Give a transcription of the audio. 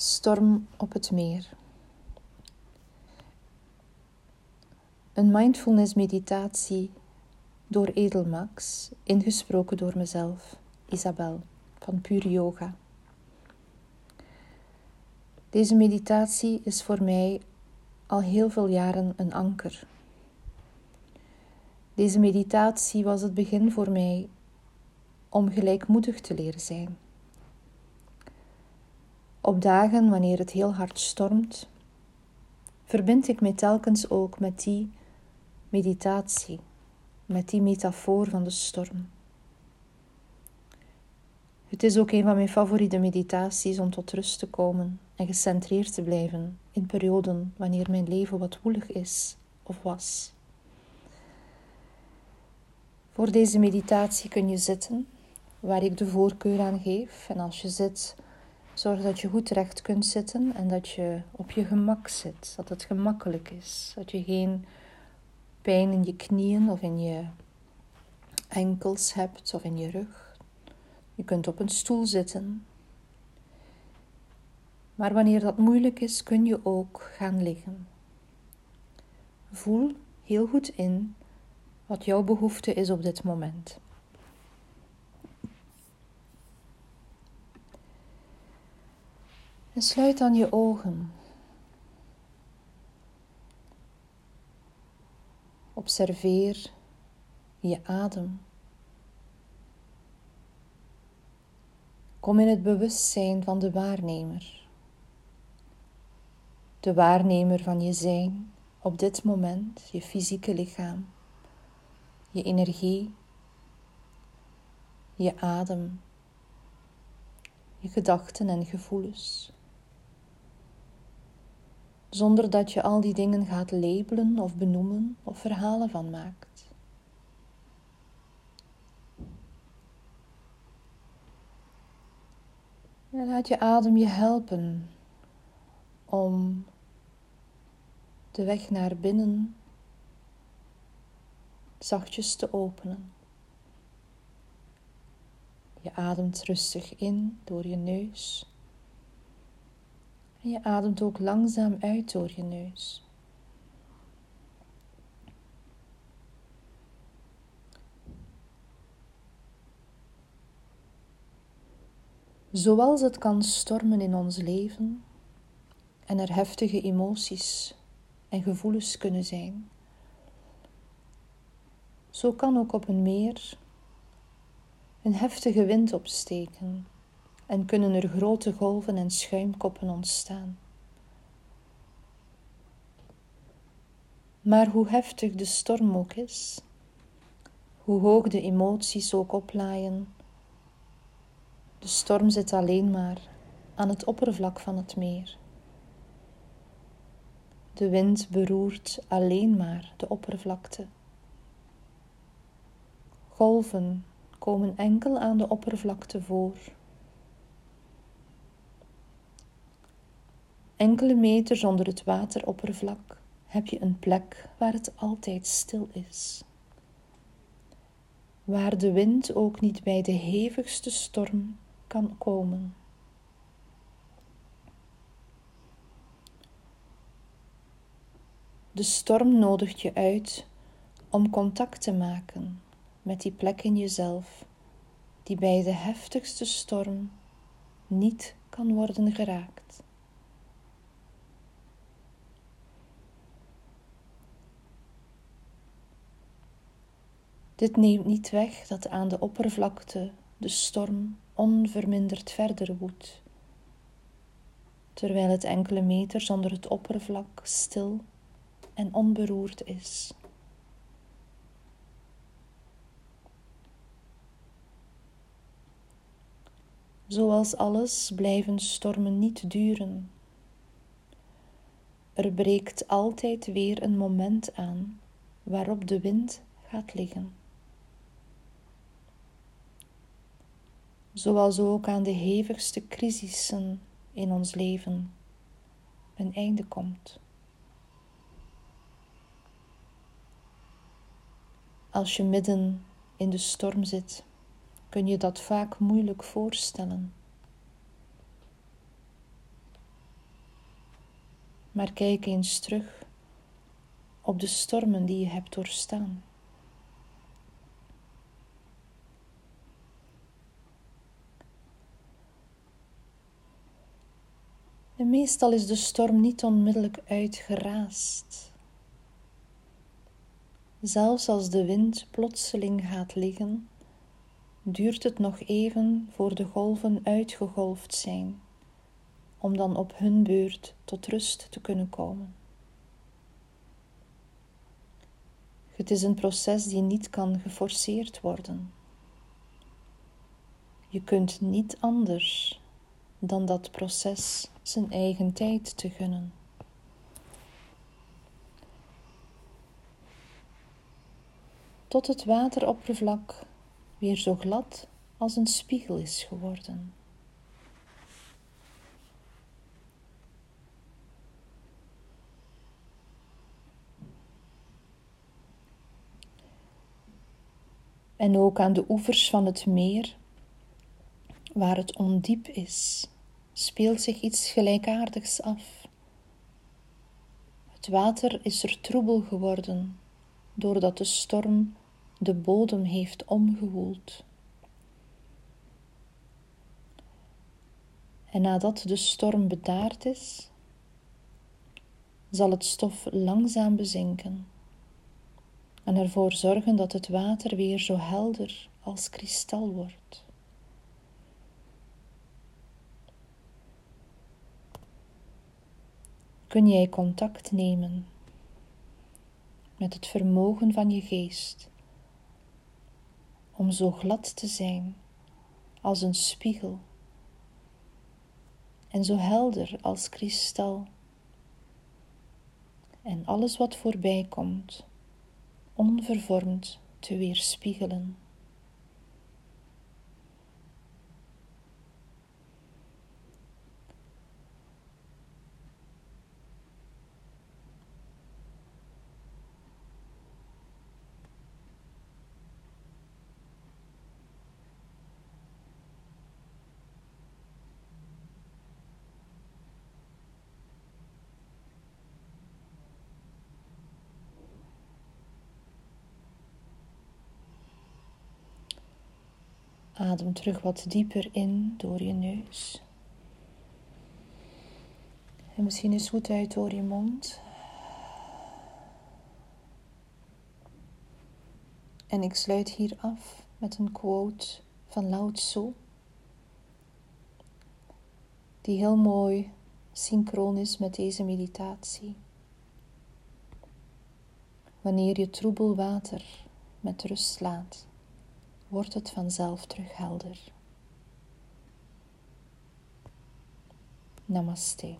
Storm op het meer. Een mindfulness meditatie door Edelmax, ingesproken door mezelf, Isabel, van Pure Yoga. Deze meditatie is voor mij al heel veel jaren een anker. Deze meditatie was het begin voor mij om gelijkmoedig te leren zijn. Op dagen wanneer het heel hard stormt, verbind ik mij telkens ook met die meditatie, met die metafoor van de storm. Het is ook een van mijn favoriete meditaties om tot rust te komen en gecentreerd te blijven in perioden wanneer mijn leven wat woelig is of was. Voor deze meditatie kun je zitten, waar ik de voorkeur aan geef. En als je zit, zorg dat je goed recht kunt zitten en dat je op je gemak zit, dat het gemakkelijk is, dat je geen pijn in je knieën of in je enkels hebt of in je rug. Je kunt op een stoel zitten. Maar wanneer dat moeilijk is, kun je ook gaan liggen. Voel heel goed in wat jouw behoefte is op dit moment. En sluit dan je ogen. Observeer je adem. Kom in het bewustzijn van de waarnemer. De waarnemer van je zijn op dit moment, je fysieke lichaam, je energie, je adem, je gedachten en gevoelens. Zonder dat je al die dingen gaat labelen of benoemen of verhalen van maakt. En laat je adem je helpen om de weg naar binnen zachtjes te openen. Je ademt rustig in door je neus. En je ademt ook langzaam uit door je neus. Zoals het kan stormen in ons leven en er heftige emoties en gevoelens kunnen zijn, zo kan ook op een meer een heftige wind opsteken en kunnen er grote golven en schuimkoppen ontstaan. Maar hoe heftig de storm ook is, hoe hoog de emoties ook oplaaien, de storm zit alleen maar aan het oppervlak van het meer. De wind beroert alleen maar de oppervlakte. Golven komen enkel aan de oppervlakte voor. Enkele meters onder het wateroppervlak heb je een plek waar het altijd stil is. Waar de wind ook niet bij de hevigste storm kan komen. De storm nodigt je uit om contact te maken met die plek in jezelf die bij de heftigste storm niet kan worden geraakt. Dit neemt niet weg dat aan de oppervlakte de storm onverminderd verder woedt, terwijl het enkele meters onder het oppervlak stil en onberoerd is. Zoals alles blijven stormen niet duren. Er breekt altijd weer een moment aan waarop de wind gaat liggen. Zoals ook aan de hevigste crisissen in ons leven een einde komt. Als je midden in de storm zit, kun je dat vaak moeilijk voorstellen. maar kijk eens terug op de stormen die je hebt doorstaan. Meestal is de storm niet onmiddellijk uitgeraasd. Zelfs als de wind plotseling gaat liggen, duurt het nog even voor de golven uitgegolfd zijn, om dan op hun beurt tot rust te kunnen komen. Het is een proces die niet kan geforceerd worden. Je kunt niet anders dan dat proces zijn eigen tijd te gunnen. Tot het wateroppervlak weer zo glad als een spiegel is geworden. En ook aan de oevers van het meer, waar het ondiep is, speelt zich iets gelijkaardigs af. Het water is er troebel geworden, doordat de storm de bodem heeft omgewoeld. En nadat de storm bedaard is, zal het stof langzaam bezinken en ervoor zorgen dat het water weer zo helder als kristal wordt. Kun jij contact nemen met het vermogen van je geest om zo glad te zijn als een spiegel en zo helder als kristal. En alles wat voorbij komt, onvervormd te weerspiegelen. Adem terug wat dieper in door je neus. En misschien eens goed uit door je mond. En ik sluit hier af met een quote van Lao Tzu, die heel mooi synchroon is met deze meditatie. Wanneer je troebel water met rust laat wordt het vanzelf terug helder. Namaste.